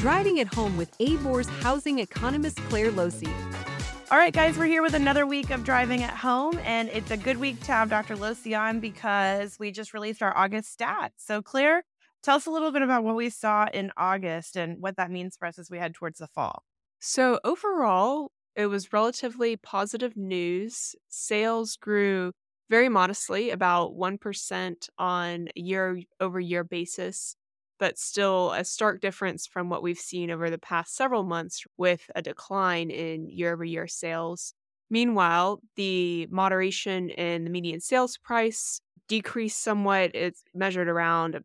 Driving It Home with ABOR's housing economist Clare Losey. All right, guys, we're here with another week of Driving It Home, and it's a good week to have Dr. Losey on because we just released our August stats. So, Clare, tell us a little bit about what we saw in August and what that means for us as we head towards the fall. So, overall, it was relatively positive news. Sales grew very modestly, about 1% on year over year basis but still a stark difference from what we've seen over the past several months with a decline in year over year sales. Meanwhile, the moderation in the median sales price decreased somewhat. It's measured around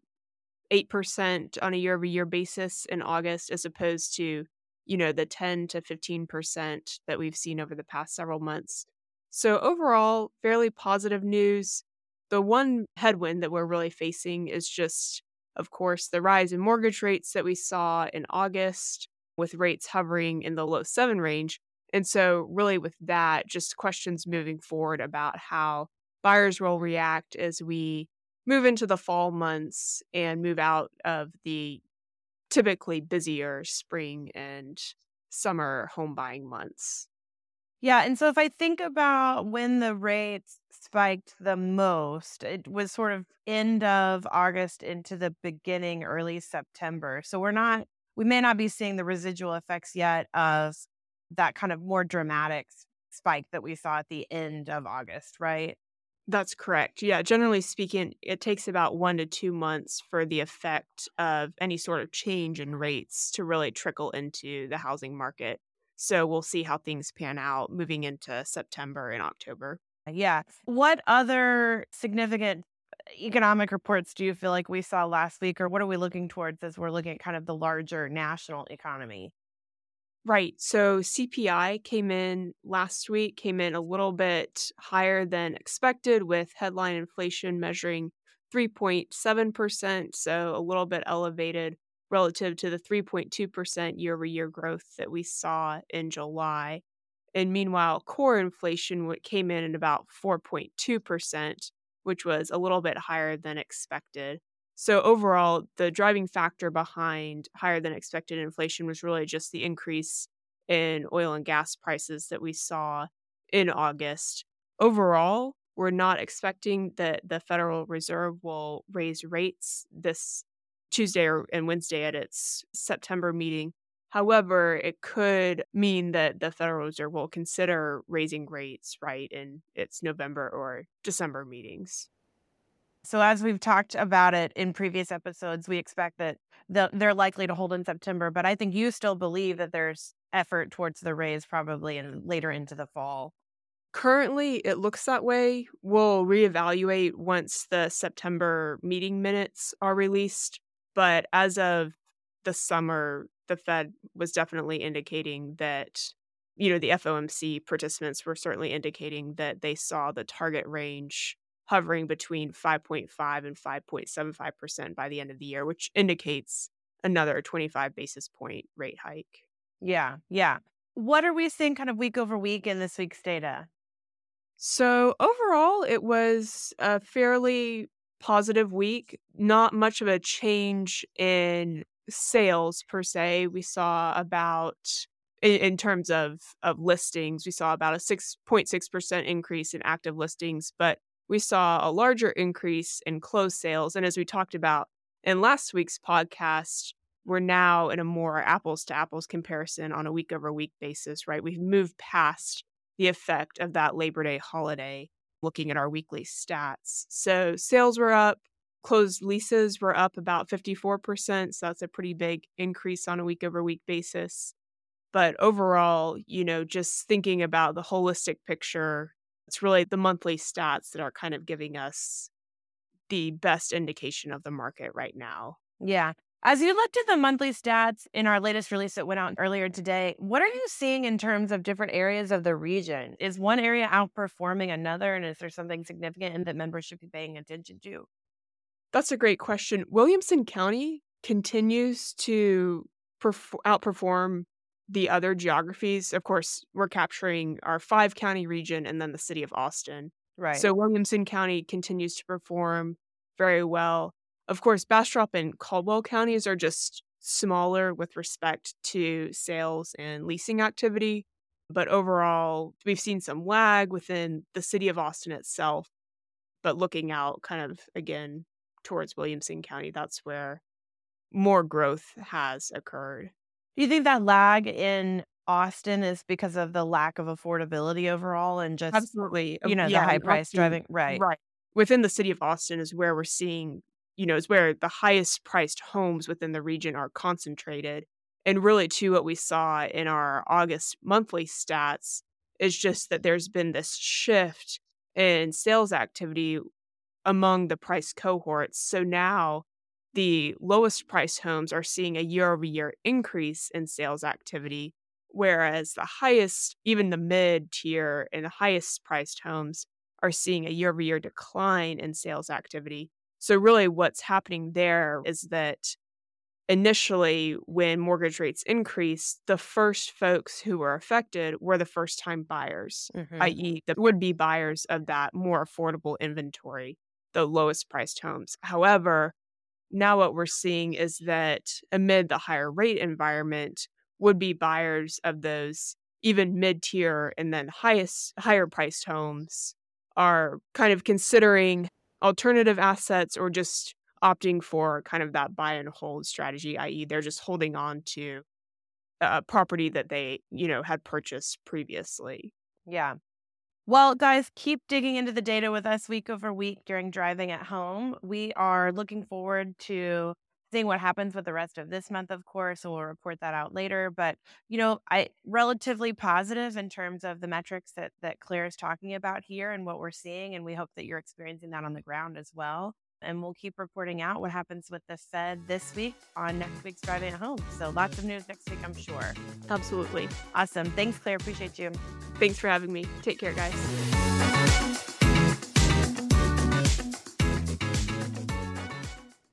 8% on a year over year basis in August, as opposed to, you know, the 10 to 15% that we've seen over the past several months. So, overall, fairly positive news. The one headwind that we're really facing is just of course, the rise in mortgage rates that we saw in August, with rates hovering in the low seven range. And so, really, with that, just questions moving forward about how buyers will react as we move into the fall months and move out of the typically busier spring and summer home buying months. Yeah. And so if I think about when the rates spiked the most, it was sort of end of August into the beginning, early September. So we're not, we may not be seeing the residual effects yet of that kind of more dramatic spike that we saw at the end of August, right? That's correct. Yeah, generally speaking, it takes about one to two months for the effect of any sort of change in rates to really trickle into the housing market. So we'll see how things pan out moving into September and October. Uh, yeah. What other significant uh, economic reports do you feel like we saw last week, or what are we looking towards as we're looking at kind of the larger national economy? Right. So CPI came in last week, came in a little bit higher than expected, with headline inflation measuring 3.7%. So a little bit elevated relative to the 3.2% year over year growth that we saw in July. And meanwhile, core inflation came in at about 4.2%, which was a little bit higher than expected. So, overall, the driving factor behind higher than expected inflation was really just the increase in oil and gas prices that we saw in August. Overall, we're not expecting that the Federal Reserve will raise rates this Tuesday or, and Wednesday at its September meeting. However, it could mean that the Federal Reserve will consider raising rates, right, in its November or December meetings. So, as we've talked about it in previous episodes, we expect that they're likely to hold in September. But I think you still believe that there's effort towards the raise probably in later into the fall. Currently, it looks that way. We'll reevaluate once the September meeting minutes are released. But as of the summer, the Fed was definitely indicating that, you know, the FOMC participants were certainly indicating that they saw the target range hovering between 5.5 and 5.75% by the end of the year, which indicates another 25 basis point rate hike. Yeah, yeah. What are we seeing kind of week over week in this week's data? So, overall, it was a fairly positive week. Not much of a change in sales per se. We saw about in, in terms of of listings, we saw about a 6.6% increase in active listings, but we saw a larger increase in closed sales. And as we talked about in last week's podcast, we're now in a more apples to apples comparison on a week over week basis, right? We've moved past the effect of that Labor Day holiday looking at our weekly stats. So sales were up, closed leases were up about 54%. So that's a pretty big increase on a week over week basis. But overall, you know, just thinking about the holistic picture, it's really the monthly stats that are kind of giving us the best indication of the market right now. Yeah. As you looked at the monthly stats in our latest release that went out earlier today, what are you seeing in terms of different areas of the region? Is one area outperforming another? And is there something significant that members should be paying attention to? That's a great question. Williamson County continues to perf- outperform the other geographies. Of course, we're capturing our five county region and then the city of Austin. Right. So Williamson County continues to perform very well. Of course, Bastrop and Caldwell counties are just smaller with respect to sales and leasing activity. But overall, we've seen some lag within the city of Austin itself. But looking out kind of again towards Williamson County, that's where more growth has occurred. Do you think that lag in Austin is because of the lack of affordability overall and just Absolutely. you know Yeah, the high price driving right Right. Within the city of Austin is where we're seeing, you know, is where the highest priced homes within the region are concentrated. And really, too, what we saw in our August monthly stats is just that there's been this shift in sales activity among the price cohorts. So now the lowest price homes are seeing a year over year increase in sales activity, whereas the highest, even the mid tier and the highest priced homes are seeing a year over year decline in sales activity. So, really, what's happening there is that initially, when mortgage rates increased, the first folks who were affected were the first time buyers, Mhm. i.e., the would be buyers of that more affordable inventory, the lowest priced homes. However, now what we're seeing is that amid the higher rate environment, would be buyers of those even mid tier and then highest higher priced homes are kind of considering alternative assets or just opting for kind of that buy and hold strategy, i.e., they're just holding on to a property that they, you know, had purchased previously. Yeah. Well, guys, keep digging into the data with us week over week during driving it home. We are looking forward to seeing what happens with the rest of this month, of course, and we'll report that out later. But you know, I relatively positive in terms of the metrics that that Clare is talking about here and what we're seeing, and we hope that you're experiencing that on the ground as well. And we'll keep reporting out what happens with the Fed this week on next week's driving it home. So lots of news next week, I'm sure. Absolutely. Awesome. Thanks, Clare. Appreciate you. Thanks for having me. Take care, guys.